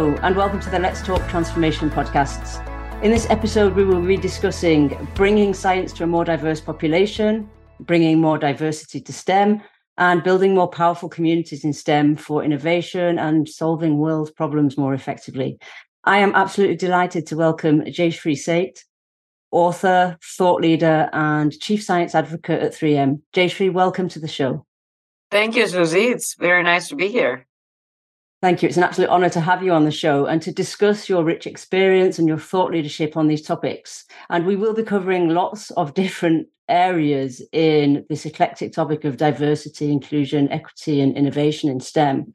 And welcome to the Let's Talk Transformation podcasts. In this episode, we will be discussing bringing science to a more diverse population, bringing more diversity to STEM, and building more powerful communities in STEM for innovation and solving world problems more effectively. I am absolutely delighted to welcome Jayshree Seth, author, thought leader, and chief science advocate at 3M. Jayshree, welcome to the show. Thank you, Susie. It's very nice to be here. Thank you. It's an absolute honor to have you on the show and to discuss your rich experience and your thought leadership on these topics. And we will be covering lots of different areas in this eclectic topic of diversity, inclusion, equity, and innovation in STEM.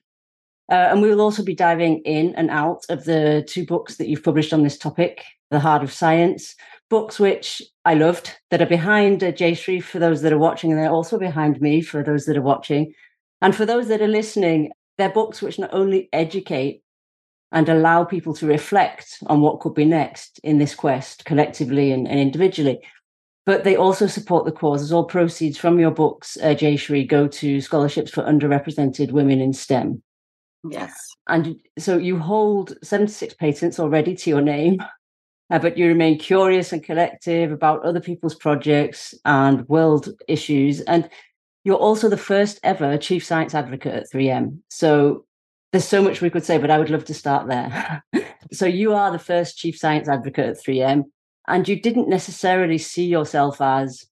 Uh, and we will also be diving in and out of the two books that you've published on this topic The Heart of Science, books which I loved that are behind uh, Jayshree for those that are watching, and they're also behind me for those that are watching. And for those that are listening, they're books which not only educate and allow people to reflect on what could be next in this quest collectively and, and individually, but they also support the cause. As all proceeds from your books, uh, Jayshree, go to scholarships for underrepresented women in STEM. Yes. And so you hold 76 patents already to your name, uh, but you remain curious and collective about other people's projects and world issues. And you're also the first ever chief science advocate at 3M. So there's so much we could say, but I would love to start there. so you are the first chief science advocate at 3M, and you didn't necessarily see yourself as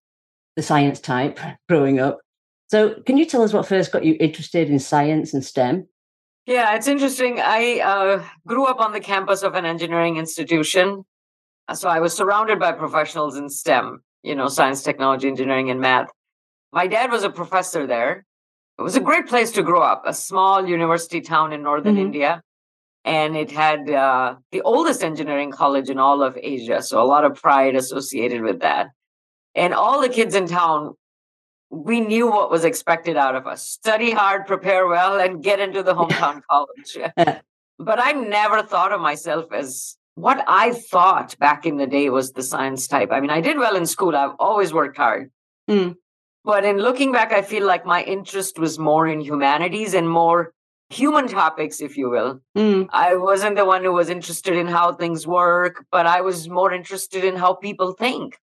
the science type growing up. So can you tell us what first got you interested in science and STEM? Yeah, it's interesting. I uh, grew up on the campus of an engineering institution. So I was surrounded by professionals in STEM, you know, science, technology, engineering, and math. My dad was a professor there. It was a great place to grow up, a small university town in northern mm-hmm. India. And it had uh, the oldest engineering college in all of Asia. So a lot of pride associated with that. And all the kids in town, we knew what was expected out of us study hard, prepare well, and get into the hometown college. but I never thought of myself as what I thought back in the day was the science type. I mean, I did well in school, I've always worked hard. Mm. But in looking back, I feel like my interest was more in humanities and more human topics, if you will. Mm. I wasn't the one who was interested in how things work, but I was more interested in how people think.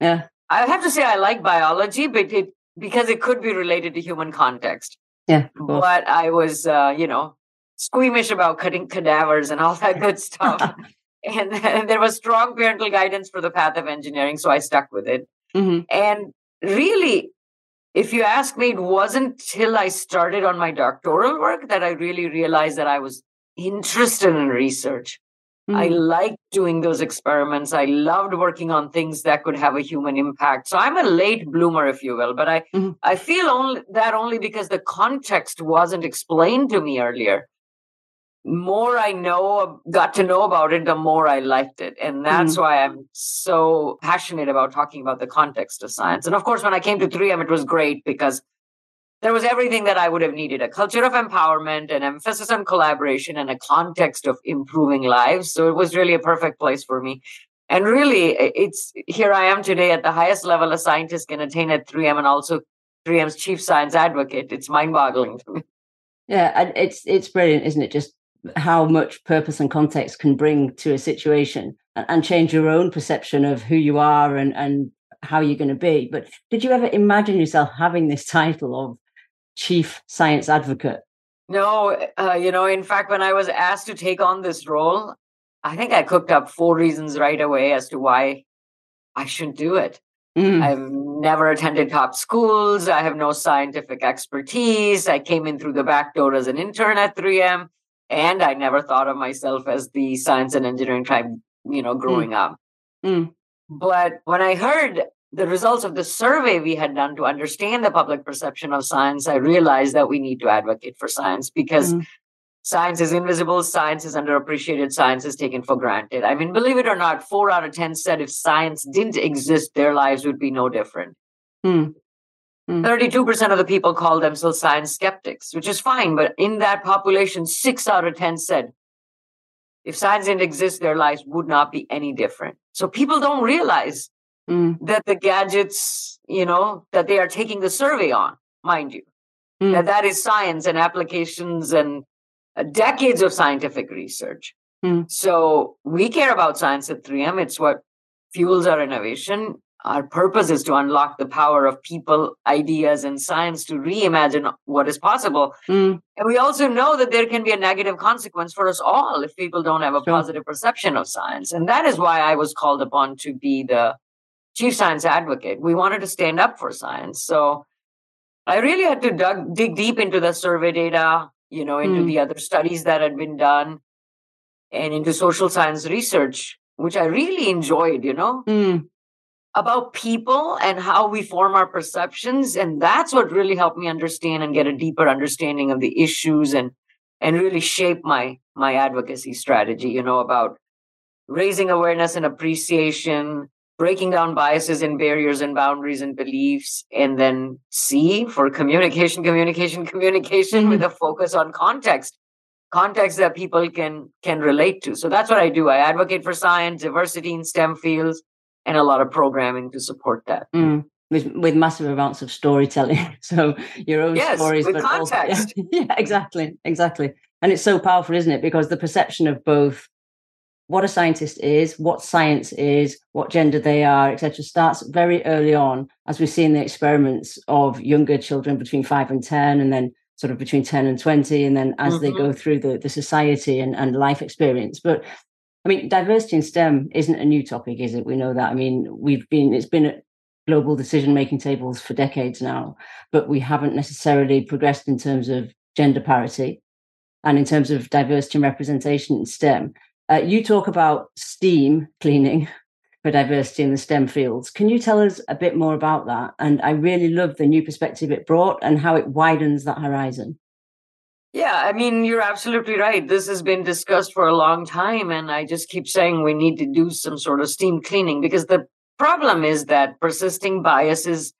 Yeah. I have to say I like biology, but it because it could be related to human context. Yeah. But I was uh, you know, squeamish about cutting cadavers and all that good stuff. and, and, there was strong parental guidance for the path of engineering, so I stuck with it. Mm-hmm. And really, if you ask me, it wasn't till I started on my doctoral work that I really realized that I was interested in research. Mm. I liked doing those experiments. I loved working on things that could have a human impact. So I'm a late bloomer, if you will, but I mm. I feel only that only because the context wasn't explained to me earlier more I know, got to know about it, the more I liked it. And that's mm. why I'm so passionate about talking about the context of science. And of course, when I came to 3M, it was great because there was everything that I would have needed a culture of empowerment, an emphasis on collaboration, and a context of improving lives. So it was really a perfect place for me. And really, it's here I am today at the highest level a scientist can attain at 3M and also 3M's chief science advocate. It's mind boggling to me. Yeah, and it's it's brilliant, isn't it? Just how much purpose and context can bring to a situation and, and change your own perception of who you are and, and how you're going to be. But did you ever imagine yourself having this title of chief science advocate? No, uh, you know, in fact, when I was asked to take on this role, I think I cooked up four reasons right away as to why I shouldn't do it. Mm. I've never attended top schools. I have no scientific expertise. I came in through the back door as an intern at 3M and I never thought of myself as the science and engineering type, you know, growing mm. up. Mm. But when I heard the results of the survey we had done to understand the public perception of science, I realized that we need to advocate for science because mm. science is invisible, science is underappreciated, science is taken for granted. I mean, believe it or not, four out of 10 said if science didn't exist, their lives would be no different. Mm. 32% hmm. of the people call themselves science skeptics, which is fine. But in that population, six out of 10 said if science didn't exist, their lives would not be any different. So people don't realize mm. that the gadgets, you know, that they are taking the survey on, mind you, mm. that that is science and applications and uh, decades of scientific research. Mm. So we care about science at 3M. It's what fuels our innovation. Our purpose is to unlock the power of people, ideas, and science to reimagine what is possible. Mm. And we also know that there can be a negative consequence for us all if people don't have a sure. positive perception of science. And that is why I was called upon to be the chief science advocate. We wanted to stand up for science. So I really had to dug, dig deep into the survey data, you know, into mm. the other studies that had been done and into social science research, which I really enjoyed, you know. Mm about people and how we form our perceptions. And that's what really helped me understand and get a deeper understanding of the issues and and really shape my my advocacy strategy you know about raising awareness and appreciation breaking down biases and barriers and boundaries and beliefs and then c for communication communication communication mm-hmm. with a focus on context context that people can can relate to. So that's what i do. I advocate for science diversity in stem fields and a lot of programming to support that. Mm. With, with massive amounts of storytelling, so your own yes, stories, but context. Also, yeah, yeah, exactly, exactly, and it's so powerful, isn't it? Because the perception of both what a scientist is, what science is, what gender they are, etc., starts very early on, as we see in the experiments of younger children between five and ten, and then sort of between 10 and 20 and then as mm-hmm. they go through the, the society and, and life experience but I mean, diversity in STEM isn't a new topic, is it? We know that. I mean, we've been, it's been at global decision making tables for decades now, but we haven't necessarily progressed in terms of gender parity and in terms of diversity and representation in STEM. Uh, you talk about STEAM cleaning for diversity in the STEM fields. Can you tell us a bit more about that? And I really love the new perspective it brought and how it widens that horizon. Yeah, I mean, you're absolutely right. This has been discussed for a long time. And I just keep saying we need to do some sort of steam cleaning because the problem is that persisting biases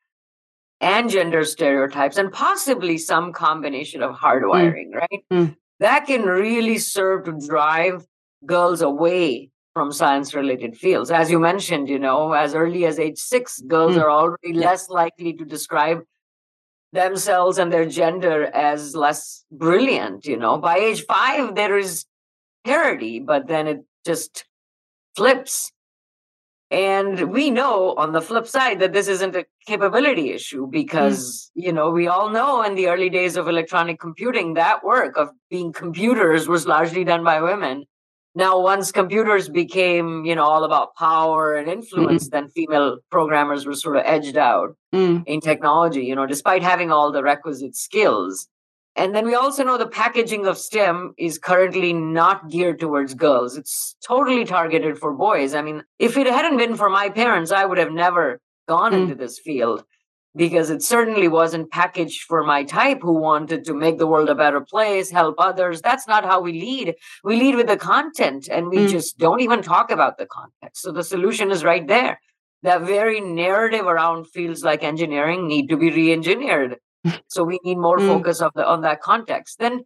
and gender stereotypes, and possibly some combination of hardwiring, mm. right? Mm. That can really serve to drive girls away from science related fields. As you mentioned, you know, as early as age six, girls mm. are already yeah. less likely to describe themselves and their gender as less brilliant you know? By age five there is parity but then it just flips. And we know on the flip side that this isn't a capability issue because mm. you know we all know in the early days of electronic computing that work of being computers was largely done by women now once computers became you know all about power and influence mm-hmm. then female programmers were sort of edged out mm. in technology you know despite having all the requisite skills and then we also know the packaging of stem is currently not geared towards girls it's totally targeted for boys i mean if it hadn't been for my parents i would have never gone mm. into this field because it certainly wasn't packaged for my type who wanted to make the world a better place, help others. That's not how we lead. We lead with the content and we mm. just don't even talk about the context. So the solution is right there. That very narrative around fields like engineering need to be re-engineered. so we need more mm. focus of the, on that context. Then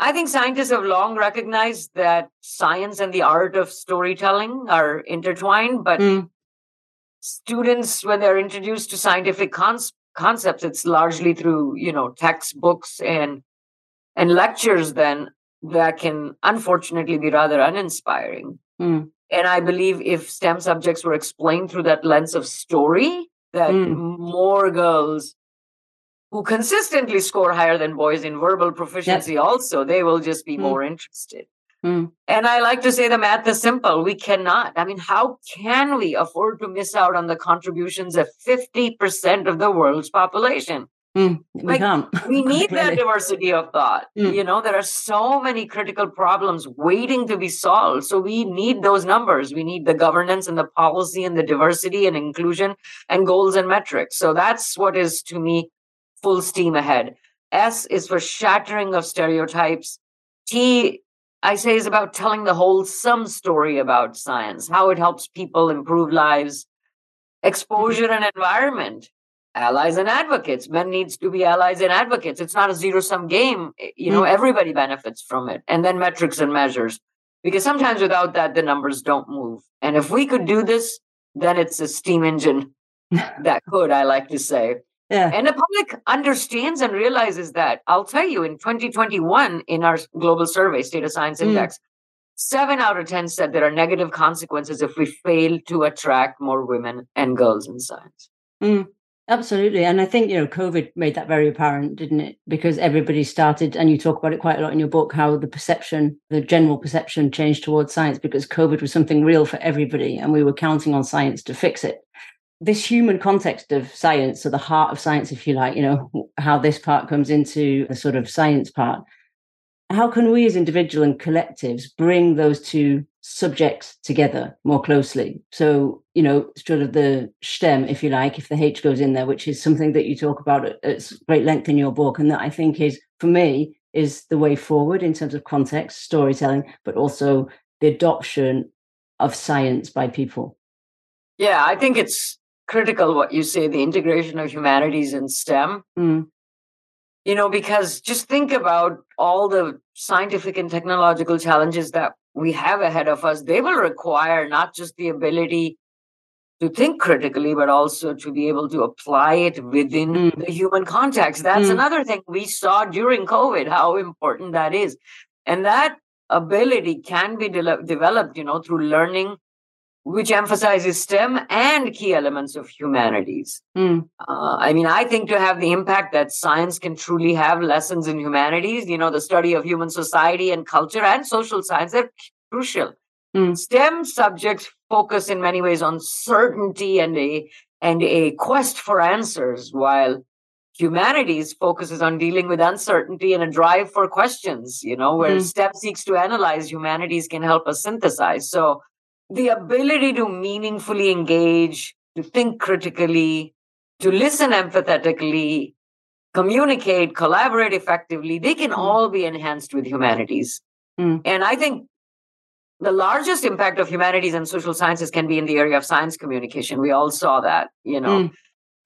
I think scientists have long recognized that science and the art of storytelling are intertwined, but mm students when they're introduced to scientific cons- concepts it's largely through you know textbooks and and lectures then that can unfortunately be rather uninspiring mm. and i believe if stem subjects were explained through that lens of story that mm. more girls who consistently score higher than boys in verbal proficiency yep. also they will just be mm. more interested Mm. And I like to say the math is simple. We cannot. I mean, how can we afford to miss out on the contributions of 50% of the world's population? Mm, we like, we need that diversity of thought. Mm. You know, there are so many critical problems waiting to be solved. So we need those numbers. We need the governance and the policy and the diversity and inclusion and goals and metrics. So that's what is to me full steam ahead. S is for shattering of stereotypes. T I say is about telling the wholesome story about science, how it helps people improve lives, exposure and environment, allies and advocates. Men needs to be allies and advocates. It's not a zero sum game. You know, mm. everybody benefits from it. And then metrics and measures. Because sometimes without that, the numbers don't move. And if we could do this, then it's a steam engine that could, I like to say. Yeah. And the public understands and realizes that. I'll tell you, in 2021, in our global survey, State of Science mm. Index, seven out of 10 said there are negative consequences if we fail to attract more women and girls in science. Mm. Absolutely. And I think, you know, COVID made that very apparent, didn't it? Because everybody started, and you talk about it quite a lot in your book, how the perception, the general perception changed towards science because COVID was something real for everybody and we were counting on science to fix it. This human context of science, so the heart of science, if you like, you know, how this part comes into the sort of science part. How can we as individual and collectives bring those two subjects together more closely. So, you know, sort of the stem, if you like, if the H goes in there, which is something that you talk about at, at great length in your book, and that I think is, for me, is the way forward in terms of context, storytelling, but also the adoption of science by people. Yeah, I think it's critical what you say the integration of humanities and STEM. Mm. You know, because just think about all the scientific and technological challenges that we have ahead of us, they will require not just the ability to think critically, but also to be able to apply it within mm. the human context. That's mm. another thing we saw during COVID, how important that is. And that ability can be de- developed, you know, through learning, which emphasizes STEM and key elements of humanities. Mm. Uh, I mean, I think to have the impact that science can truly have lessons in humanities, you know, the study of human society and culture and social science, they're crucial. Mm. STEM subjects focus in many ways on certainty and a and a quest for answers, while humanities focuses on dealing with uncertainty and a drive for questions. You know, where mm. STEM seeks to analyze, humanities can help us synthesize. So the ability to meaningfully engage, to think critically, to listen empathetically, communicate, collaborate effectively, they can mm. all be enhanced with humanities. Mm. And I think the largest impact of humanities and social sciences can be in the area of science communication. We all saw that, you know, mm.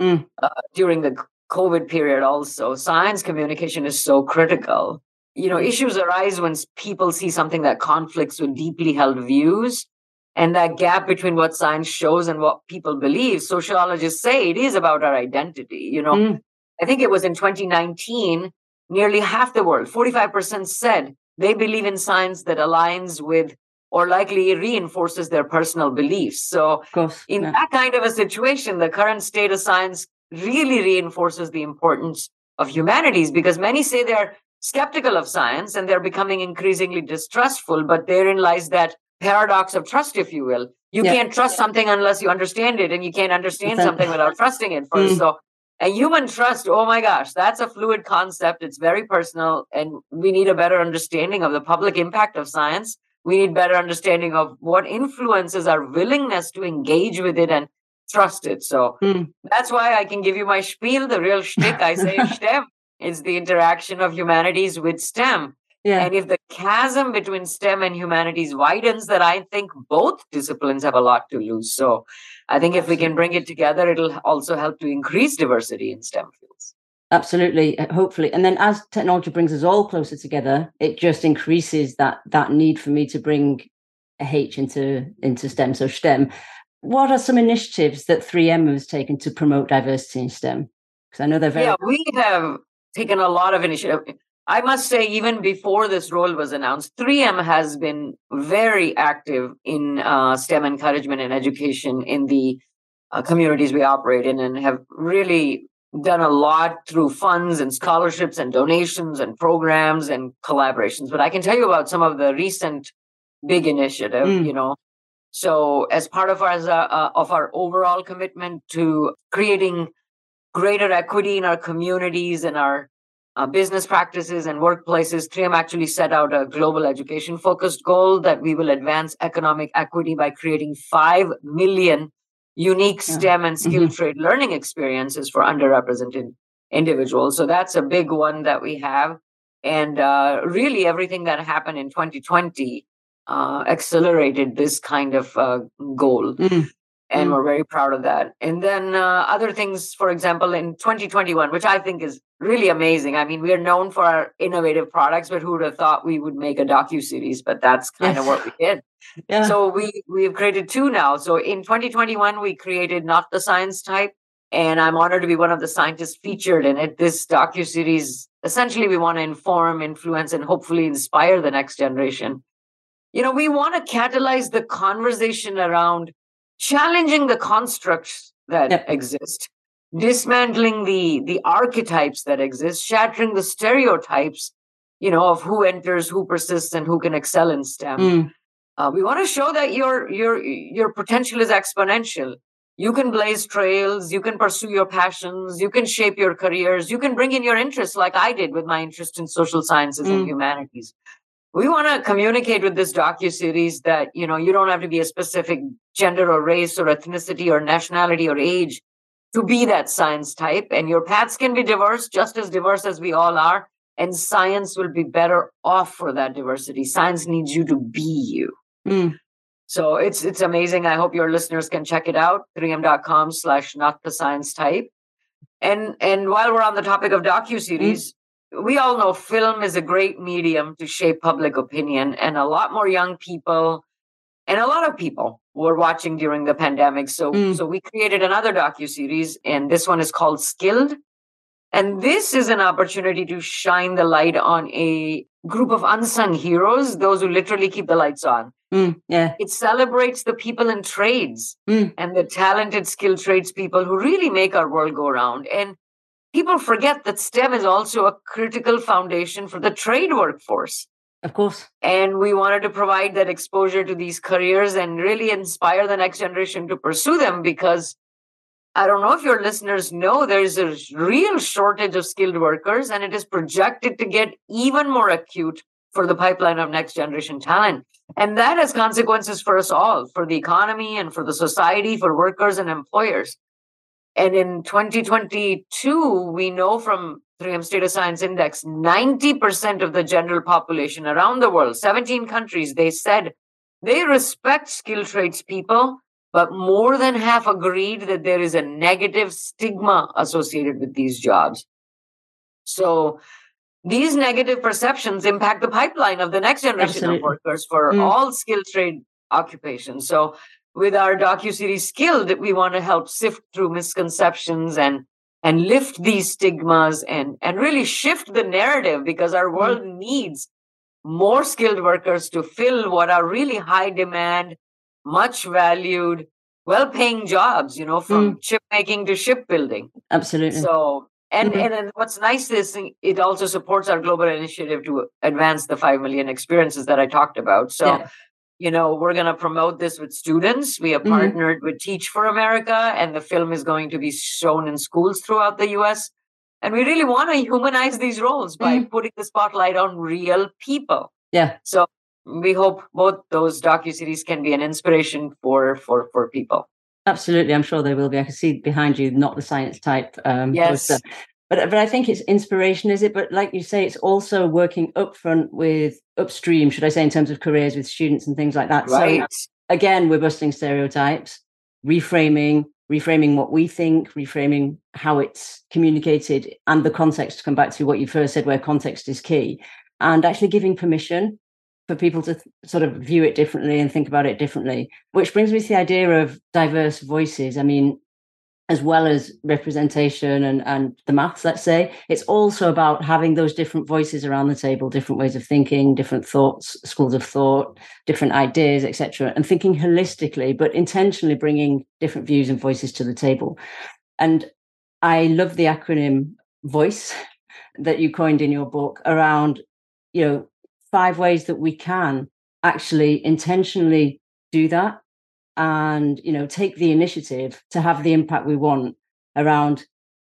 Mm. Uh, during the COVID period also. Science communication is so critical. You know, issues arise when people see something that conflicts with deeply held views. And that gap between what science shows and what people believe, sociologists say it is about our identity. You know, mm. I think it was in 2019, nearly half the world, 45% said they believe in science that aligns with or likely reinforces their personal beliefs. So, course, in yeah. that kind of a situation, the current state of science really reinforces the importance of humanities because many say they're skeptical of science and they're becoming increasingly distrustful. But therein lies that paradox of trust, if you will. You yeah. can't trust something unless you understand it, and you can't understand something without trusting it first. Mm. So, a human trust, oh my gosh, that's a fluid concept. It's very personal, and we need a better understanding of the public impact of science we need better understanding of what influences our willingness to engage with it and trust it. So mm. that's why I can give you my spiel, the real shtick. I say SHTEM is the interaction of humanities with STEM. Yeah. And if the chasm between STEM and humanities widens, that I think both disciplines have a lot to lose. So I think if we can bring it together, it'll also help to increase diversity in STEM fields. Absolutely, uh, hopefully, and then as technology brings us all closer together, it just increases that that need for me to bring a H into into STEM. So SHTEM. What are some initiatives that 3M has taken to promote diversity in STEM? Because I know they're very. Yeah, we have taken a lot of initiative. I must say, even before this role was announced, 3M has been very active in uh, STEM encouragement and education in the uh, communities we operate in, and have really done a lot through funds and scholarships and donations and programs and collaborations. But I can tell you about some of the recent big initiative, mm. you know. So as part of our uh, of our overall commitment to creating greater equity in our communities and our uh, business practices and workplaces, 3M actually set out a global education focused goal that we will advance economic equity by creating 5 million unique STEM and skilled mm-hmm. trade learning experiences for underrepresented individuals. So that's a big one that we have. And uh, really, everything that happened in 2020 uh, accelerated this kind of uh, goal. Mm and mm. we're very proud of that. And then uh, other things, for example, in 2021, which I think is really amazing. I mean, we are known for our innovative products, but who would have thought we would make a docu series? But that's kind yes. of what we did. Yeah. So we we've created two now. So in 2021, we created not the science type, and I'm honored to be one of the scientists featured in it. This docu series essentially we want to inform, influence, and hopefully inspire the next generation. You know, we want to catalyze the conversation around challenging the constructs that yep. exist, dismantling the the archetypes that exist, shattering the stereotypes, you know, of who enters, who persists, and who can excel in STEM. Mm. Uh, we want to show that your your your potential is exponential you can blaze trails, you can pursue your passions, you can shape your careers, you can bring in your interests like I did with my interest in social sciences mm. and humanities. We want to communicate with this docu series that you know you don't have to be a specific gender or race or ethnicity or nationality or age to be that science type, and your paths can be diverse, just as diverse as we all are. And science will be better off for that diversity. Science needs you to be you. Mm. So it's it's amazing. I hope your listeners can check it out. 3m.com slash not the science type. And and while we're on the topic of docu-series, mm-hmm. We all know film is a great medium to shape public opinion. And a lot more young people and a lot of people were watching during the pandemic. So mm. so we created another docu-series, and this one is called Skilled. And this is an opportunity to shine the light on a group of unsung heroes, those who literally keep the lights on. Mm, yeah. It celebrates the people in trades mm. and the talented, skilled tradespeople who really make our world go round. And people forget that STEM is also a critical foundation for the trade workforce. Of course. And we wanted to provide that exposure to these careers and really inspire the next generation to pursue them because I don't know if your listeners know there's a real shortage of skilled workers and it is projected to get even more acute for the pipeline of next generation talent. And that has consequences for us all, for the economy and for the society, for workers and employers. And in 2022, we know from 3M State of Science Index, 90% of the general population around the world, 17 countries, they said they respect skilled trades people, but more than half agreed that there is a negative stigma associated with these jobs. So these negative perceptions impact the pipeline of the next generation Absolutely. of workers for mm. all skilled trade occupations. So with our docu-series skilled we want to help sift through misconceptions and and lift these stigmas and and really shift the narrative because our world mm. needs more skilled workers to fill what are really high demand much valued well paying jobs you know from mm. chip making to shipbuilding absolutely so and, mm-hmm. and what's nice is it also supports our global initiative to advance the 5 million experiences that I talked about. So, yeah. You know, we're going to promote this with students. We have mm-hmm. partnered with Teach for America, and the film is going to be shown in schools throughout the US. And we really want to humanize these roles by mm-hmm. putting the spotlight on real people. Yeah. So we hope both those docu-series can be an inspiration for for for people. Absolutely, I'm sure they will be. I can see behind you, not the science type um, yes. poster. But, but I think it's inspiration, is it? But like you say, it's also working upfront with upstream, should I say, in terms of careers with students and things like that. Right. So again, we're busting stereotypes, reframing, reframing what we think, reframing how it's communicated, and the context to come back to what you first said, where context is key, and actually giving permission for people to th- sort of view it differently and think about it differently. Which brings me to the idea of diverse voices. I mean, as well as representation and, and the maths, let's say, it's also about having those different voices around the table, different ways of thinking, different thoughts, schools of thought, different ideas, etc., and thinking holistically, but intentionally bringing different views and voices to the table. And I love the acronym VOICE that you coined in your book around, you know, five ways that we can actually intentionally do that and you know take the initiative to have the impact we want around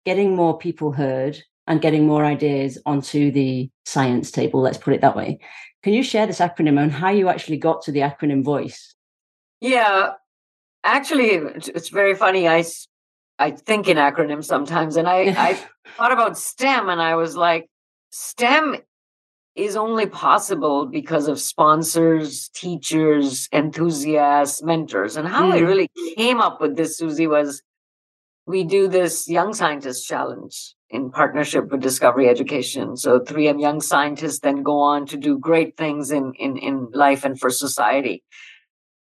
getting more people heard and getting more ideas onto the science table let's put it that way. Can you share this acronym and how you actually got to the acronym voice? Yeah actually it's very funny. I i think in acronyms sometimes and i i thought about stem and i was like stem is only possible because of sponsors, teachers, enthusiasts, mentors. And how mm. I really came up with this, Susie, was we do this Young Scientist Challenge in partnership with Discovery Education. So 3M young scientists then go on to do great things in, in, in life and for society.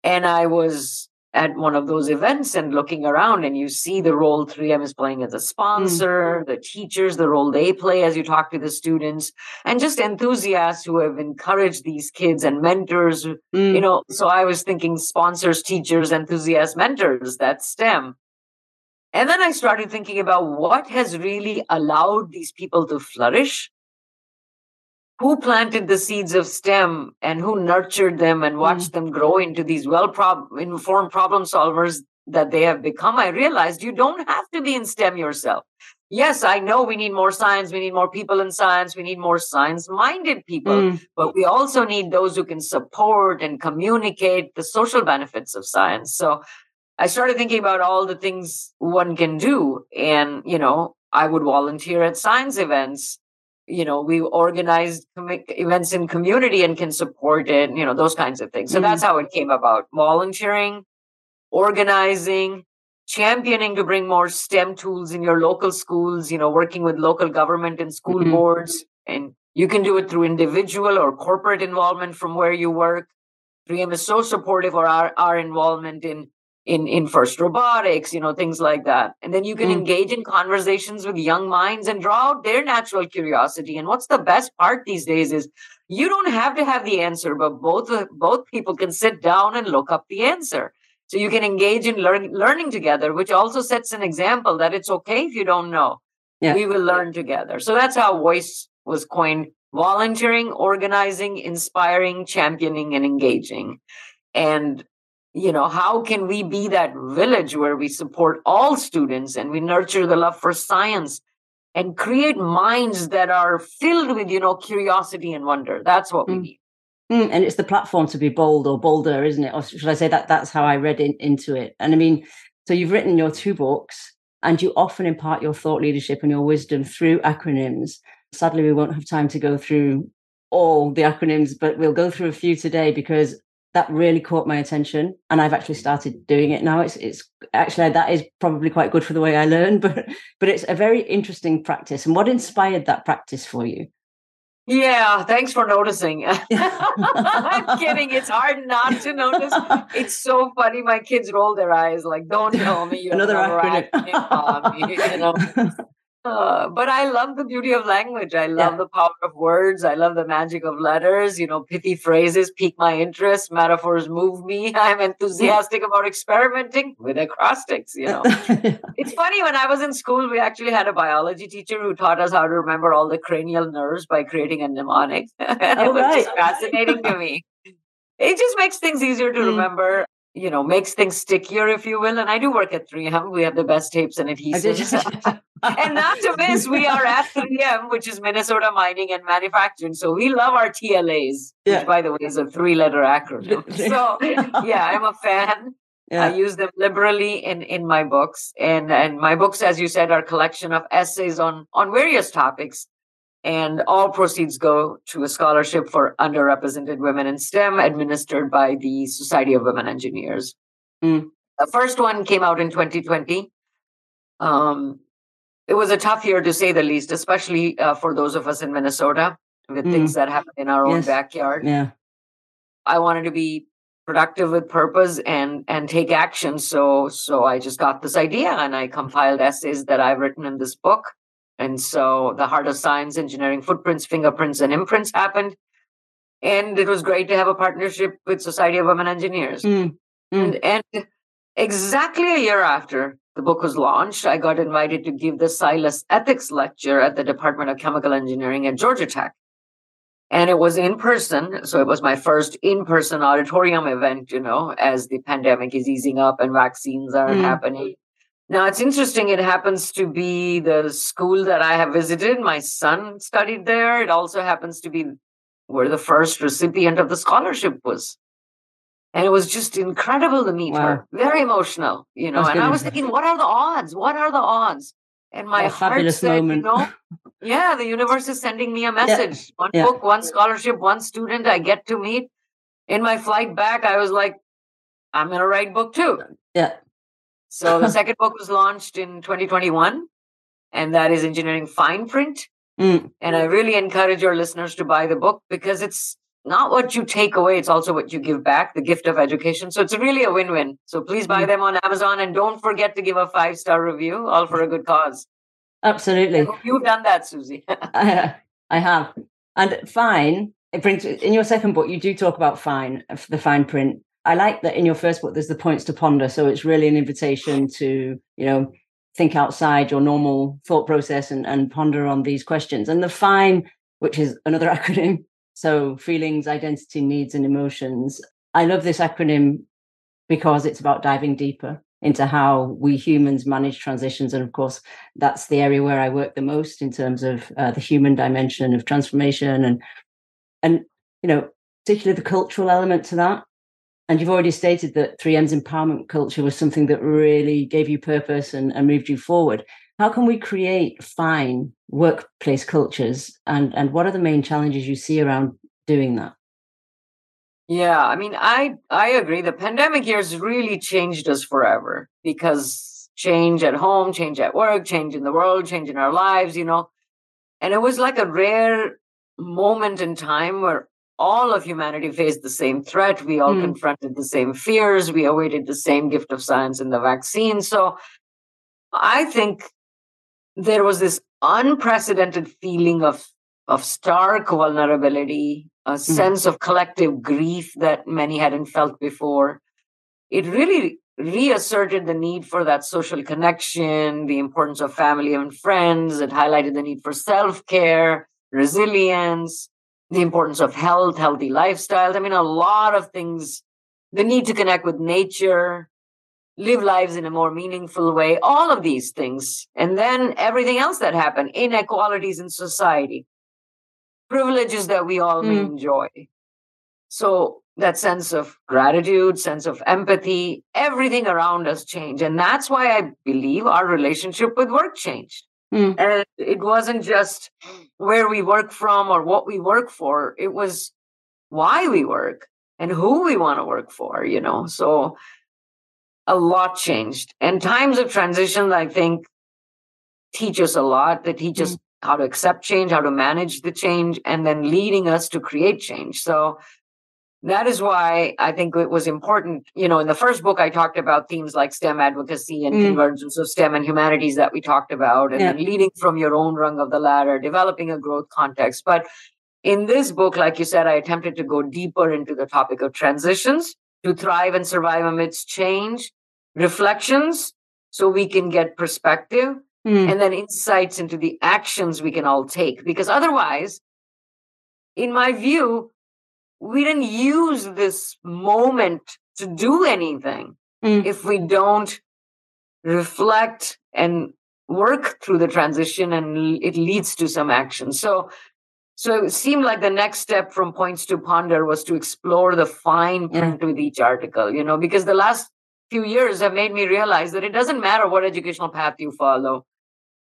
And I was at one of those events and looking around and you see the role 3M is playing as a sponsor, mm. the teachers, the role they play as you talk to the students, and just enthusiasts who have encouraged these kids and mentors. Mm. You know, so I was thinking sponsors, teachers, enthusiasts, mentors, that's STEM. And then I started thinking about what has really allowed these people to flourish who planted the seeds of STEM and who nurtured them and watched mm. them grow into these well prob- informed problem solvers that they have become, I realized you don't have to be in STEM yourself. Yes, I know we need more science, we need more people in science, we need more science minded people, mm. but we also need those who can support and communicate the social benefits of science. So I started thinking about all the things one can do. And, you know, I would volunteer at science events you know we organized events in community and can support it you know those kinds of things so mm-hmm. that's how it came about volunteering organizing championing to bring more stem tools in your local schools you know working with local government and school mm-hmm. boards and you can do it through individual or corporate involvement from where you work 3m is so supportive of our, our involvement in in in FIRST Robotics you know things like that. And then you can mm. engage in conversations with young minds and draw out their natural curiosity. And what's the best part these days is you don't have to have the answer but both both people can sit down and look up the answer. So you can engage in learn, learning together which also sets an example that it's okay if you don't know. Yeah. we will learn together. So that's how voice was coined volunteering organizing inspiring championing and engaging. And you know how can we be that village where we support all students and we nurture the love for science and create minds that are filled with you know curiosity and wonder? That's what we mm. need. Mm, and it's the platform to be bold or bolder isn't it? Or should i say that that's how i read in, into it. And i mean so you've written your two books and you often impart your thought leadership and your wisdom through acronyms. Sadly we won't have time to go through all the acronyms but we'll go through a few today because that really caught my attention and i've actually mm-hmm. started doing it now it's it's actually that is probably quite good for the way i learn but but it's a very interesting practice and what inspired that practice for you yeah, thanks for noticing. I'm kidding. It's hard not to notice. It's so funny. My kids roll their eyes like, "Don't tell me you another acronym." acronym. you know, uh, but I love the beauty of language. I love yeah. the power of words. I love the magic of letters. You know, pithy phrases pique my interest. Metaphors move me. I'm enthusiastic about experimenting with acrostics. You know, it's funny when I was in school, we actually had a biology teacher who taught us how to remember all the cranial nerves by creating a mnemonic. and oh, it was right. just fascinating to me. It just makes things easier to mm. remember you know, makes things stickier, if you will. And I do work at 3M. We have the best tapes and adhesives. and not to miss, we are at 3M, which is Minnesota Mining and Manufacturing. So we love our TLAs, yeah. which, by the way, is a three letter acronym. so, yeah, I'm a fan. Yeah. I use them liberally in, in my books. And, and my books, as you said, are a collection of essays on, on various topics and all proceeds go to a scholarship for underrepresented women in STEM administered by the Society of Women Engineers. Mm. The first one came out in 2020. Um, it was a tough year to say the least, especially uh, for those of us in Minnesota with mm. things that happen in our yes. own backyard. Yeah. I wanted to be productive with purpose and and take action so so i just got this idea and i compiled essays that i've written in this book and so the heart of science, engineering footprints, fingerprints, and imprints happened. And it was great to have a partnership with Society of Women Engineers. Mm. Mm. And, and exactly a year after the book was launched, I got invited to give the Silas Ethics Lecture at the Department of Chemical Engineering at Georgia Tech. And it was in person. So it was my first in person auditorium event, you know, as the pandemic is easing up and vaccines are mm. happening. Now it's interesting. It happens to be the school that I have visited. My son studied there. It also happens to be where the first recipient of the scholarship was. And it was just incredible to meet wow. her. Very emotional, you know. And I was thinking, what are the odds? What are the odds? And my heart said, moment. you know, yeah, the universe is sending me a message. Yeah. One yeah. book, one scholarship, one student I get to meet. In my flight back, I was like, I'm gonna write book two. Yeah. So the second book was launched in 2021, and that is Engineering Fine Print. Mm. And I really encourage your listeners to buy the book because it's not what you take away, it's also what you give back, the gift of education. So it's really a win win. So please buy mm. them on Amazon and don't forget to give a five star review, all for a good cause. Absolutely. You've done that, Susie. I, I have. And fine, it brings in your second book, you do talk about fine, the fine print. I like that in your first book, there's the points to ponder. So it's really an invitation to, you know, think outside your normal thought process and, and ponder on these questions. And the fine, which is another acronym, so feelings, identity, needs, and emotions. I love this acronym because it's about diving deeper into how we humans manage transitions. And of course, that's the area where I work the most in terms of uh, the human dimension of transformation and, and, you know, particularly the cultural element to that. And you've already stated that 3M's empowerment culture was something that really gave you purpose and, and moved you forward. How can we create fine workplace cultures and, and what are the main challenges you see around doing that? Yeah, I mean, I I agree. The pandemic years really changed us forever because change at home, change at work, change in the world, change in our lives, you know. And it was like a rare moment in time where all of humanity faced the same threat. We all mm. confronted the same fears. We awaited the same gift of science in the vaccine. So I think there was this unprecedented feeling of, of stark vulnerability, a mm. sense of collective grief that many hadn't felt before. It really reasserted the need for that social connection, the importance of family and friends. It highlighted the need for self care, resilience, the importance of health, healthy lifestyles. I mean, a lot of things, the need to connect with nature, live lives in a more meaningful way, all of these things. And then everything else that happened, inequalities in society, privileges that we all mm. enjoy. So that sense of gratitude, sense of empathy, everything around us changed. And that's why I believe our relationship with work changed. Mm. And it wasn't just where we work from or what we work for, it was why we work and who we want to work for, you know. So a lot changed. And times of transition, I think, teach us a lot. They teach mm. us how to accept change, how to manage the change, and then leading us to create change. So that is why I think it was important. You know, in the first book, I talked about themes like STEM advocacy and mm. convergence of STEM and humanities that we talked about, and yeah. then leading from your own rung of the ladder, developing a growth context. But in this book, like you said, I attempted to go deeper into the topic of transitions to thrive and survive amidst change, reflections, so we can get perspective, mm. and then insights into the actions we can all take. Because otherwise, in my view, we didn't use this moment to do anything mm. if we don't reflect and work through the transition and it leads to some action so so it seemed like the next step from points to ponder was to explore the fine print yeah. with each article you know because the last few years have made me realize that it doesn't matter what educational path you follow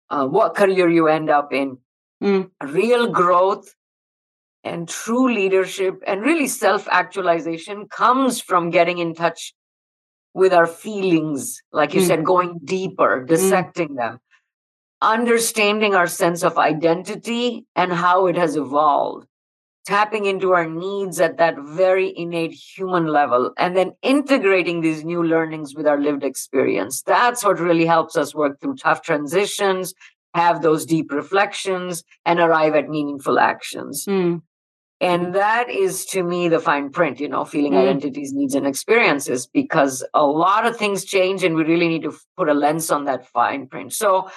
uh, what career you end up in mm. real growth and true leadership and really self actualization comes from getting in touch with our feelings, like you mm. said, going deeper, mm. dissecting mm. them, understanding our sense of identity and how it has evolved, tapping into our needs at that very innate human level, and then integrating these new learnings with our lived experience. That's what really helps us work through tough transitions. Have those deep reflections and arrive at meaningful actions. Mm. And that is to me the fine print, you know, feeling mm. identities, needs, and experiences, because a lot of things change and we really need to put a lens on that fine print. So,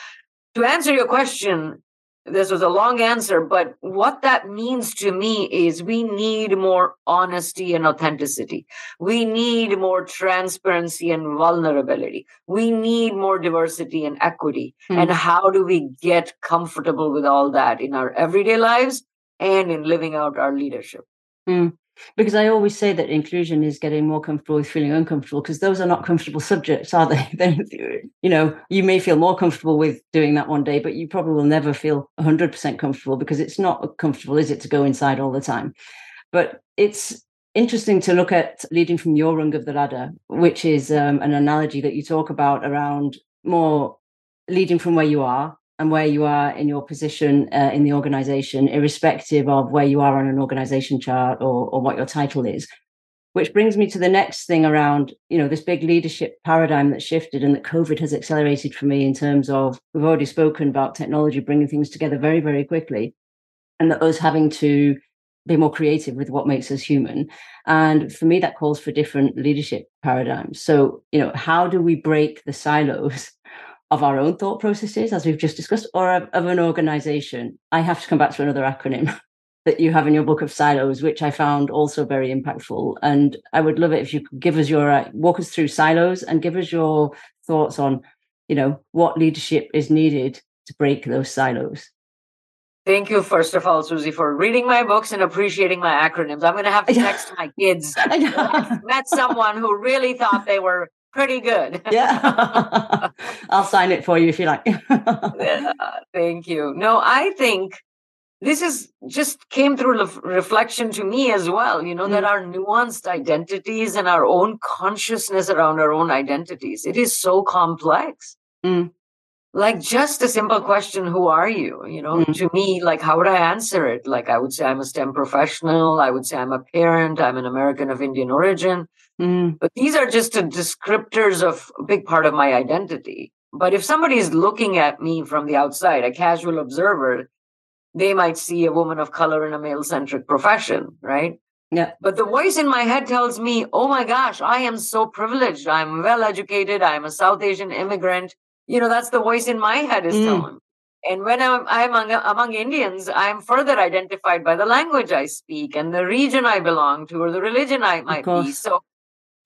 to answer your question, this was a long answer, but what that means to me is we need more honesty and authenticity. We need more transparency and vulnerability. We need more diversity and equity. Mm. And how do we get comfortable with all that in our everyday lives and in living out our leadership. Mm. Because I always say that inclusion is getting more comfortable with feeling uncomfortable because those are not comfortable subjects, are they? then, you know, you may feel more comfortable with doing that one day, but you probably will never feel 100% comfortable because it's not comfortable, is it, to go inside all the time? But it's interesting to look at leading from your rung of the ladder, which is um, an analogy that you talk about around more leading from where you are and where you are in your position uh, in the organization, irrespective of where you are on an organization chart or, or what your title is. Which brings me to the next thing around, you know, this big leadership paradigm that shifted and that COVID has accelerated for me in terms of we've already spoken about technology bringing things together very, very quickly, and that us having to be more creative with what makes us human. And for me, that calls for different leadership paradigms. So, you know, how do we break the silos of our own thought processes, as we've just discussed, or of, of an organization? I have to come back to another acronym that you have in your book of silos, which I found also very impactful. And I would love it if you could give us your uh, walk us through silos and give us your thoughts on, you know, what leadership is needed to break those silos. Thank you, first of all, Susie, for reading my books and appreciating my acronyms. I'm going to have to text my kids. I met someone who really thought they were pretty good. yeah. I'll sign it for you if you like. yeah, thank you. No, I think this is just came through reflection to me as well you know mm. that our nuanced identities and our own consciousness around our own identities it is so complex mm. like just a simple question who are you you know mm. to me like how would i answer it like i would say i'm a stem professional i would say i'm a parent i'm an american of indian origin mm. but these are just descriptors of a big part of my identity but if somebody is looking at me from the outside a casual observer they might see a woman of color in a male centric profession, right? Yeah. But the voice in my head tells me, oh my gosh, I am so privileged. I'm well educated. I'm a South Asian immigrant. You know, that's the voice in my head is mm. telling. And when I'm, I'm among, among Indians, I'm further identified by the language I speak and the region I belong to or the religion I might be. So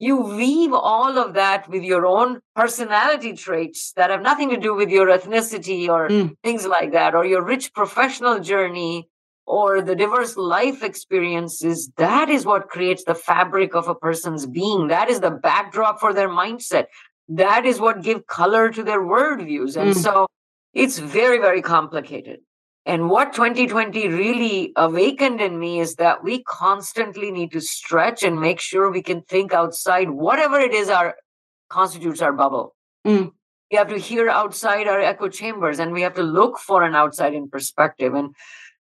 you weave all of that with your own personality traits that have nothing to do with your ethnicity or mm. things like that, or your rich professional journey or the diverse life experiences. That is what creates the fabric of a person's being. That is the backdrop for their mindset. That is what give color to their worldviews. And mm. so it's very, very complicated. And what 2020 really awakened in me is that we constantly need to stretch and make sure we can think outside whatever it is our constitutes our bubble. Mm. We have to hear outside our echo chambers and we have to look for an outside in perspective. And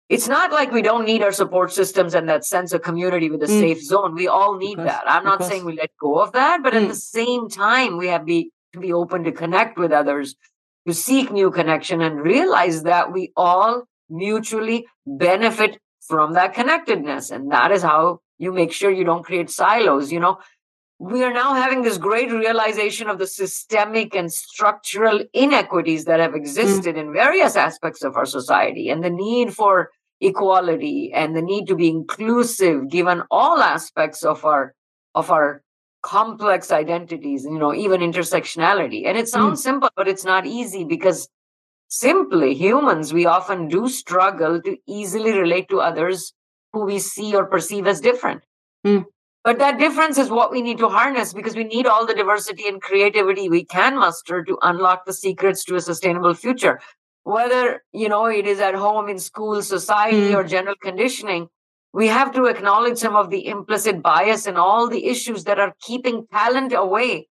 it's not like we don't need our support systems and that sense of community with a mm. safe zone. We all need that. I'm not saying we let go of that, but mm. at the same time, we have be, to be open to connect with others to seek new connection and realize that we all mutually benefit from that connectedness. And that is how you make sure you don't create silos. You know, we are now having this great realization of the systemic and structural inequities that have existed mm. in various aspects of our society and the need for equality and the need to be inclusive given all aspects of our of our complex identities, you know, even intersectionality. And it sounds mm. simple, but it's not easy because simply humans, we often do struggle to easily relate to others who we see or perceive as different. Mm. But that difference is what we need to harness because we need all the diversity and creativity we can muster to unlock the secrets to a sustainable future. Whether, you know, it is at home, in school, society, mm. or general conditioning, we have to acknowledge some of the implicit bias and all the issues that are keeping talent away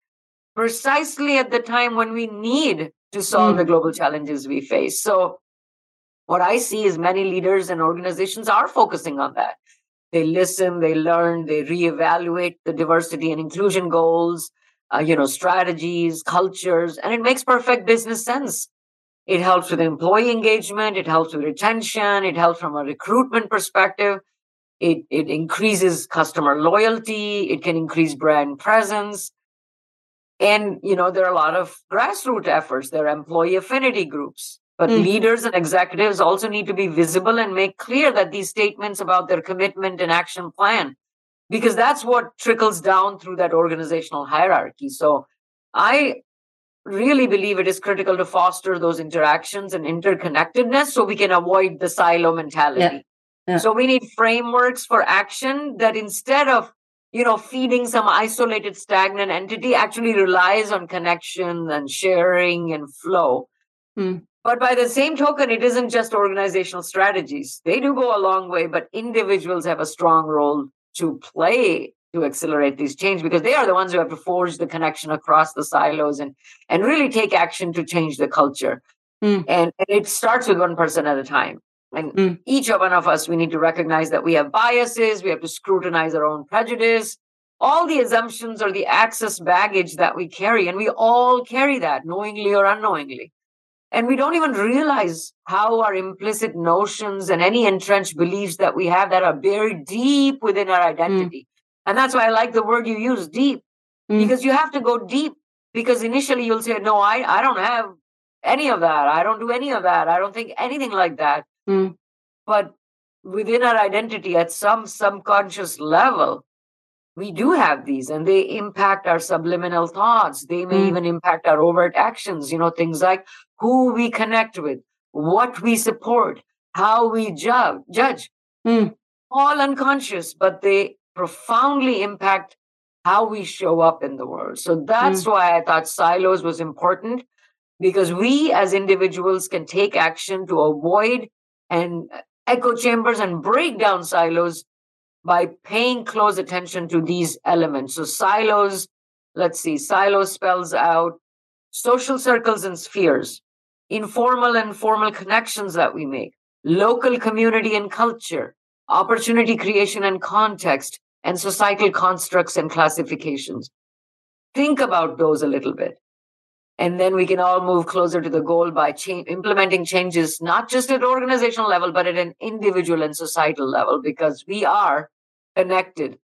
precisely at the time when we need to solve mm. the global challenges we face. So, what I see is many leaders and organizations are focusing on that. They listen, they learn, they reevaluate the diversity and inclusion goals, uh, you know, strategies, cultures, and it makes perfect business sense. It helps with employee engagement, it helps with retention, it helps from a recruitment perspective. It, it increases customer loyalty. It can increase brand presence. And, you know, there are a lot of grassroots efforts. There are employee affinity groups. But mm. leaders and executives also need to be visible and make clear that these statements about their commitment and action plan, because that's what trickles down through that organizational hierarchy. So I really believe it is critical to foster those interactions and interconnectedness so we can avoid the silo mentality. Yeah. Yeah. So we need frameworks for action that instead of you know feeding some isolated stagnant entity actually relies on connection and sharing and flow. Hmm. But by the same token, it isn't just organizational strategies. They do go a long way, but individuals have a strong role to play to accelerate these change because they are the ones who have to forge the connection across the silos and and really take action to change the culture Mm. And, and, it starts with one person at a time. And mm. each one of us, we need to recognize that we have biases, we have to scrutinize our own prejudice, all the assumptions or the access baggage that we carry. And we all carry that knowingly or unknowingly. And we don't even realize how our implicit notions and any entrenched beliefs that we have that are buried deep within our hmm. identity. Mm. And that's why I like the word you use, deep, mm. because you have to go deep. Because initially you'll say, No, I, I don't have any of that. I don't do any of that. I don't think anything like that. Mm. But within our identity, at some subconscious level, we do have these and they impact our subliminal thoughts. They may mm. even impact our overt actions, you know, things like who we connect with, what we support, how we judge, judge. Mm. All unconscious, but they profoundly impact how we show up in the world. So that's mm. why I thought silos was important because we as individuals can take action to avoid and echo chambers and break down silos by paying close attention to these elements. So silos, let's see, silos spells out social circles and spheres, informal and formal connections that we make, local community and culture, opportunity creation and context, and societal constructs and classifications. Think about those a little bit. And then we can all move closer to the goal by cha- implementing changes, not just at organizational level, but at an individual and societal level, because we are connected,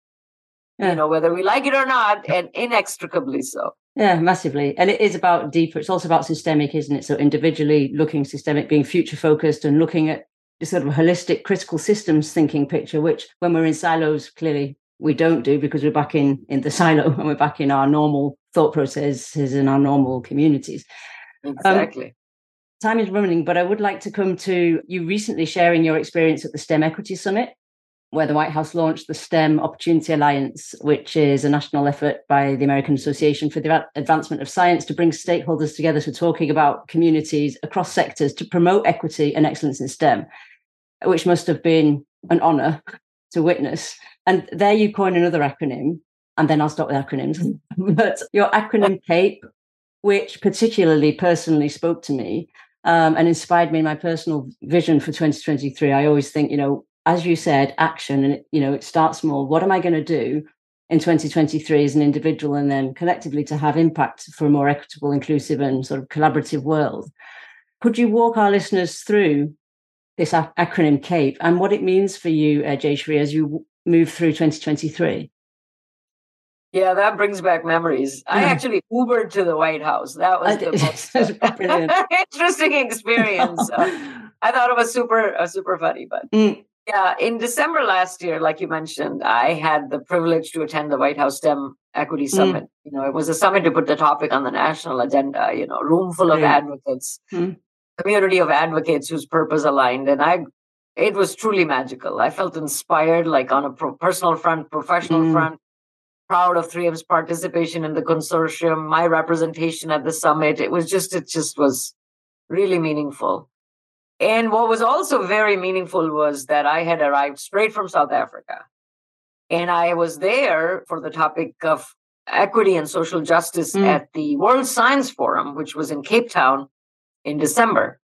yeah. you know, whether we like it or not, and inextricably so. Yeah, massively. And it is about deeper. It's also about systemic, isn't it? So individually looking systemic, being future focused and looking at the sort of holistic critical systems thinking picture, which when we're in silos, clearly we don't do because we're back in in the silo and we're back in our normal thought processes in our normal communities. Um, exactly. Um, time is running, but I would like to come to you recently sharing your experience at the STEM Equity Summit where the White House launched the STEM Opportunity Alliance, which is a national effort by the American Association for the Advancement of Science to bring stakeholders together to talking about communities across sectors to promote equity and excellence in STEM, which must have been an honor to witness. And there you coin another acronym, and then I'll stop with acronyms. but your acronym CAPE, which particularly personally spoke to me um, and inspired me in my personal vision for 2023. I always think, you know, as you said, action, and it, you know, it starts small. What am I going to do in 2023 as an individual, and then collectively to have impact for a more equitable, inclusive, and sort of collaborative world? Could you walk our listeners through this acronym CAPE and what it means for you, uh, Jayshree, as you move through 2023? Yeah, that brings back memories. I actually Ubered to the White House. That was the most interesting experience. Uh, I thought it was super, uh, super funny. But mm. Yeah, in December last year, like you mentioned, I had the privilege to attend the White House STEM Equity mm. Summit. Mm. You know, it was a summit to put the topic on the national agenda. You know, room full of advocates, mm. community of advocates whose purpose aligned, and I. It was truly magical. I felt inspired, like on a pro- personal front, professional mm. front. Proud of 3M's participation in the consortium, my representation at the summit. It was just, it just was really meaningful. And what was also very meaningful was that I had arrived straight from South Africa. And I was there for the topic of equity and social justice mm. at the World Science Forum, which was in Cape Town in December.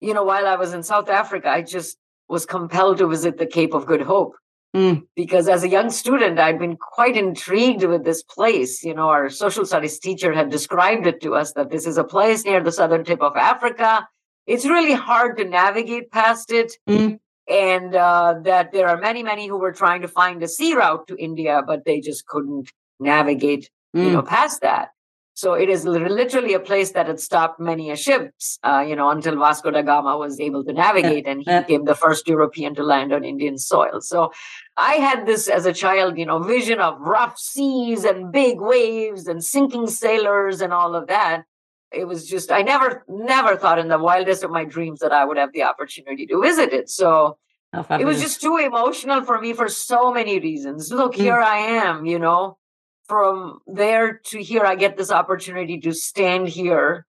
You know, while I was in South Africa, I just was compelled to visit the Cape of Good Hope. Mm. Because as a young student, I'd been quite intrigued with this place. You know, our social studies teacher had described it to us that this is a place near the southern tip of Africa it's really hard to navigate past it. Mm. And uh, that there are many, many who were trying to find a sea route to India, but they just couldn't navigate, mm. you know, mm. past that. So it is literally a place that had stopped many a ships, uh, you know, until Vasco da Gama was able to navigate, and he became the first European to land on Indian soil. So I had this as a child, you know, vision of rough seas and big waves and sinking sailors and all of that. It was just i never never thought in the wildest of my dreams that i would have the opportunity to visit it. So oh, it was just too emotional for me for so many reasons. Look mm. here i am you know from there to here i get this opportunity to stand here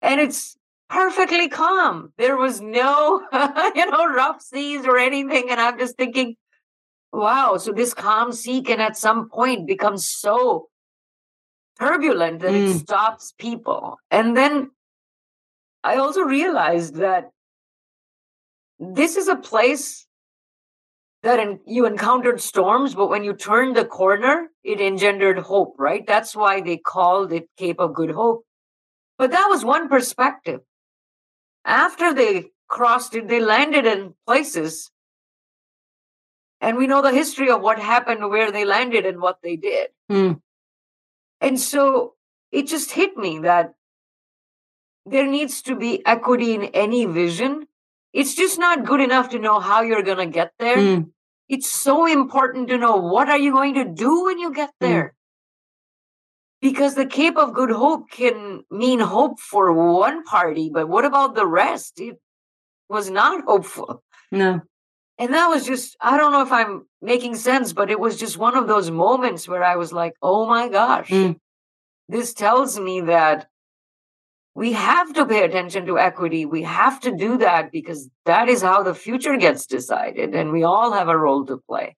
and it's perfectly calm there was no you know rough seas or anything and i'm just thinking wow so this calm sea can at some point become so turbulent that mm. it stops people. And then I also realized that this is a place that you encountered storms, but when you turned the corner, it engendered hope, right? That's why they called it Cape of Good Hope. But that was one perspective. After they crossed it, they landed in places. And we know the history of what happened, where they landed, and what they did. Mm. And so it just hit me that there needs to be equity in any vision it's just not good enough to know how you're going to get there mm. it's so important to know what are you going to do when you get mm. there mm. because the cape of good hope can mean hope for one party but what about the rest it was not hopeful no and that was just i don't know if i'm making sense but it was just one of those moments where i was like oh my gosh mm. this tells me that we have to pay attention to equity. We have to do that because that is how the future gets decided. And we all have a role to play.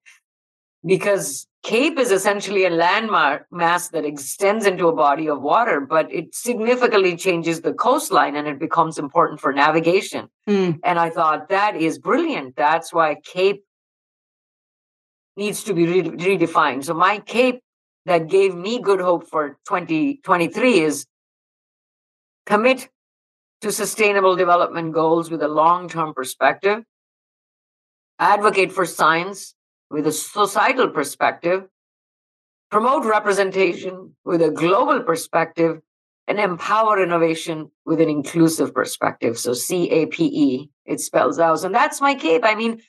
Because Cape is essentially a landmark mass that extends into a body of water, but it significantly changes the coastline and it becomes important for navigation. Mm. And I thought that is brilliant. That's why Cape needs to be re- redefined. So my Cape that gave me good hope for 2023 is commit to sustainable development goals with a long term perspective, advocate for science with a societal perspective, promote representation with a global perspective, and empower innovation with an inclusive perspective. So CAPE, it spells out. And that's my cape. I mean,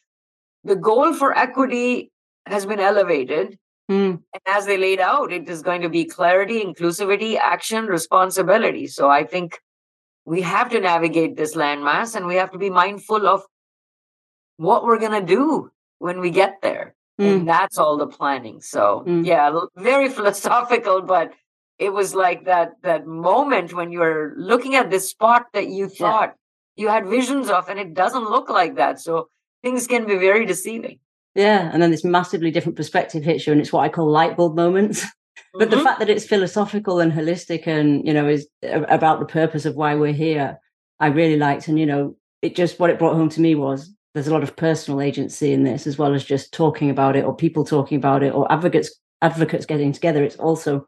the goal for equity has been elevated. Mm. And as they laid out, it is going to be clarity, inclusivity, action, responsibility. So I think we have to navigate this landmass and we have to be mindful of what we're going to do when we get there. Mm. And that's all the planning. So, mm. yeah, very philosophical, but it was like that that moment when you're looking at this spot that you thought yeah. you had visions of and it doesn't look like that. So, things can be very deceiving. Yeah, and then this massively different perspective hits you, and it's what I call light bulb moments. but mm-hmm. the fact that it's philosophical and holistic, and you know, is about the purpose of why we're here, I really liked. And you know, it just what it brought home to me was there's a lot of personal agency in this, as well as just talking about it, or people talking about it, or advocates advocates getting together. It's also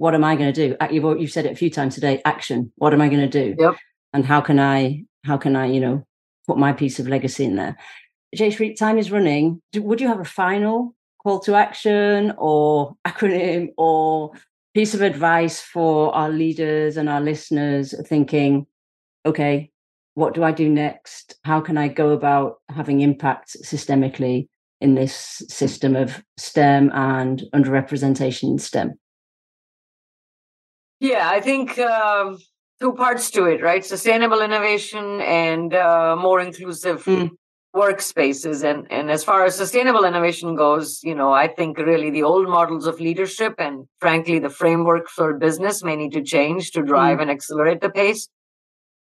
what am I going to do? You've you've said it a few times today. Action. What am I going to do? Yep. And how can I how can I you know put my piece of legacy in there? Jayshree, time is running. Would you have a final call to action or acronym or piece of advice for our leaders and our listeners thinking, okay, what do I do next? How can I go about having impact systemically in this system of STEM and underrepresentation in STEM? Yeah, I think um, two parts to it, right? Sustainable innovation and uh, more inclusive mm workspaces and and as far as sustainable innovation goes you know i think really the old models of leadership and frankly the framework for business may need to change to drive mm. and accelerate the pace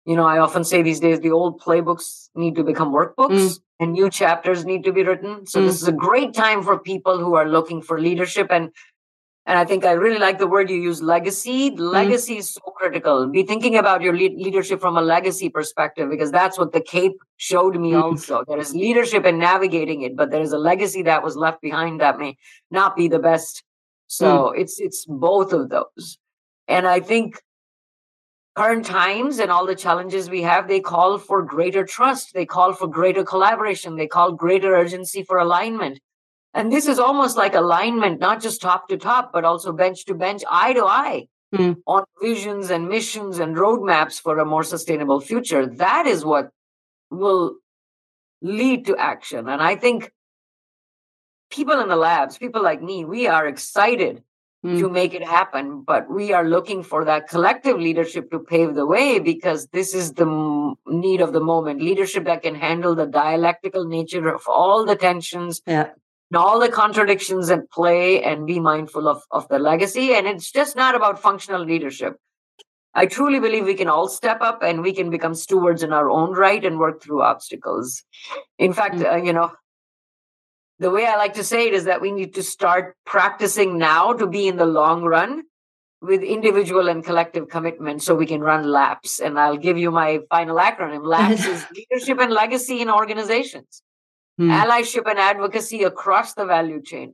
you know i often say these days the old playbooks need to become workbooks mm. and new chapters need to be written so mm. this is a great time for people who are looking for leadership and and I think I really like the word you use, legacy. Mm-hmm. Legacy mm. is so critical. Be thinking about your le- leadership from a legacy perspective, because that's what the Cape showed me mm. also. There is leadership in navigating it, but there is a legacy that was left behind that may not be the best. So mm. it's it's both of those. And I think current times and all the challenges we have, they call for greater trust. They call for greater collaboration. They call greater urgency for alignment. And this is almost like alignment, not just top to top, but also bench to bench, eye to eye mm. on visions and missions and roadmaps for a more sustainable future. That is what will lead to action. And I think people in the labs, people like me, we are excited mm. to make it happen, but we are looking for that collective leadership to pave the way because this is the need of the moment. Leadership that can handle the dialectical nature of all the tensions, yeah and all the contradictions at play and be mindful of, of the legacy. And it's just not about functional leadership. I truly believe we can all step up and we can become stewards in our own right and work through obstacles. In fact, mm-hmm. uh, you know, the way I like to say it is that we need to start practicing now to be in the long run with individual and collective commitment so we can run laps and i'll give you my final acronym laps is leadership and legacy in organizations hmm. allyship and advocacy across the value chain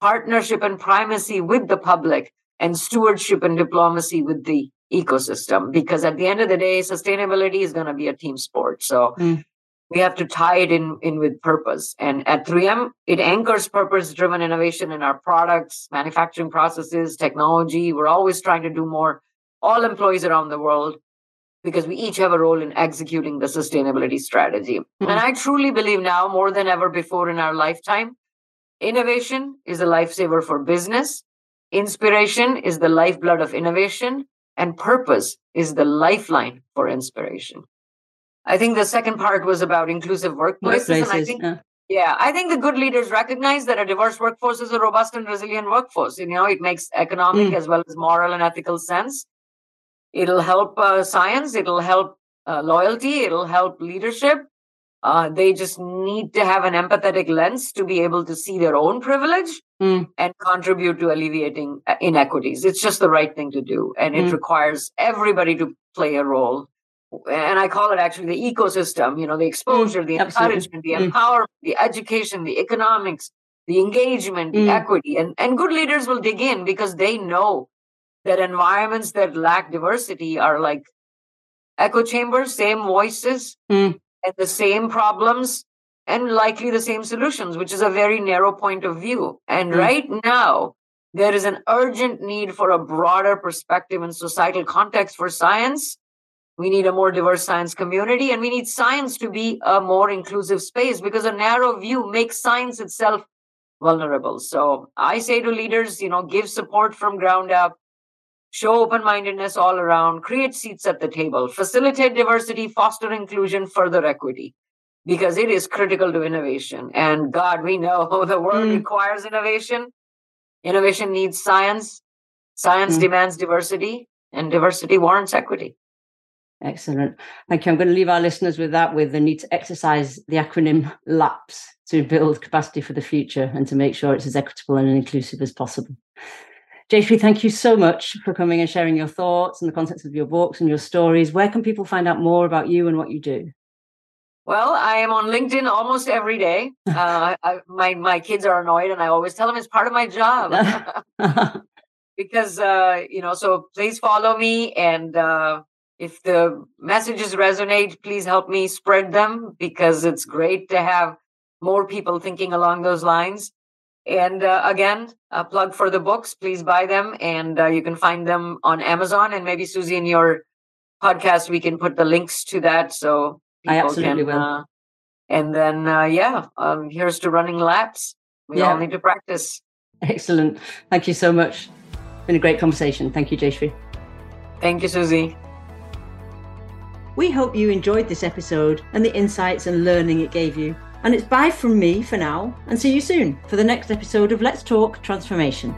partnership and primacy with the public and stewardship and diplomacy with the ecosystem because at the end of the day sustainability is going to be a team sport so mm. we have to tie it in in with purpose and at 3m it anchors purpose driven innovation in our products manufacturing processes technology we're always trying to do more all employees around the world because we each have a role in executing the sustainability strategy mm. and i truly believe now more than ever before in our lifetime innovation is a lifesaver for business inspiration is the lifeblood of innovation and purpose is the lifeline for inspiration. I think the second part was about inclusive workplaces. workplaces and I think, yeah. yeah, I think the good leaders recognize that a diverse workforce is a robust and resilient workforce. You know, it makes economic mm. as well as moral and ethical sense. It'll help uh, science, it'll help uh, loyalty, it'll help leadership. Uh, they just need to have an empathetic lens to be able to see their own privilege mm. and contribute to alleviating uh, inequities. It's just the right thing to do. And it mm. requires everybody to play a role. And I call it actually the ecosystem, you know, the exposure, mm. the encouragement, the mm. empowerment, the education, the economics, the engagement, the mm. equity. And, and good leaders will dig in because they know that environments that lack diversity are like echo chambers, same voices, mm and the same problems and likely the same solutions, which is a very narrow point of view. And mm. right now, there is an urgent need for a broader perspective and societal context for science. We need a more diverse science community, and we need science to be a more inclusive space because a narrow view makes science itself vulnerable. So I say to leaders, you know, give support from ground up, show open mindedness all around, create seats at the table, facilitate diversity, foster inclusion, further equity, because it is critical to innovation. And God, we know the world mm. requires innovation. Innovation needs science. Science mm. demands diversity, and diversity warrants equity. Excellent. Thank you. I'm going to leave our listeners with that, with the need to exercise the acronym LAPS to build capacity for the future and to make sure it's as equitable and inclusive as possible. Jayshree, thank you so much for coming and sharing your thoughts and the contents of your books and your stories. Where can people find out more about you and what you do? Well, I am on LinkedIn almost every day. Uh, I, my my kids are annoyed, and I always tell them it's part of my job because uh, you know. So please follow me, and uh, if the messages resonate, please help me spread them because it's great to have more people thinking along those lines. And uh, again, a plug for the books. Please buy them, and uh, you can find them on Amazon. And maybe Susie, in your podcast, we can put the links to that so I absolutely can, will. Uh, and then, uh, yeah, um, here's to running laps. We yeah. all need to practice. Excellent. Thank you so much. It's been a great conversation. Thank you, Jayshree. Thank you, Susie. We hope you enjoyed this episode and the insights and learning it gave you. And it's bye from me for now, and see you soon for the next episode of Let's Talk Transformation.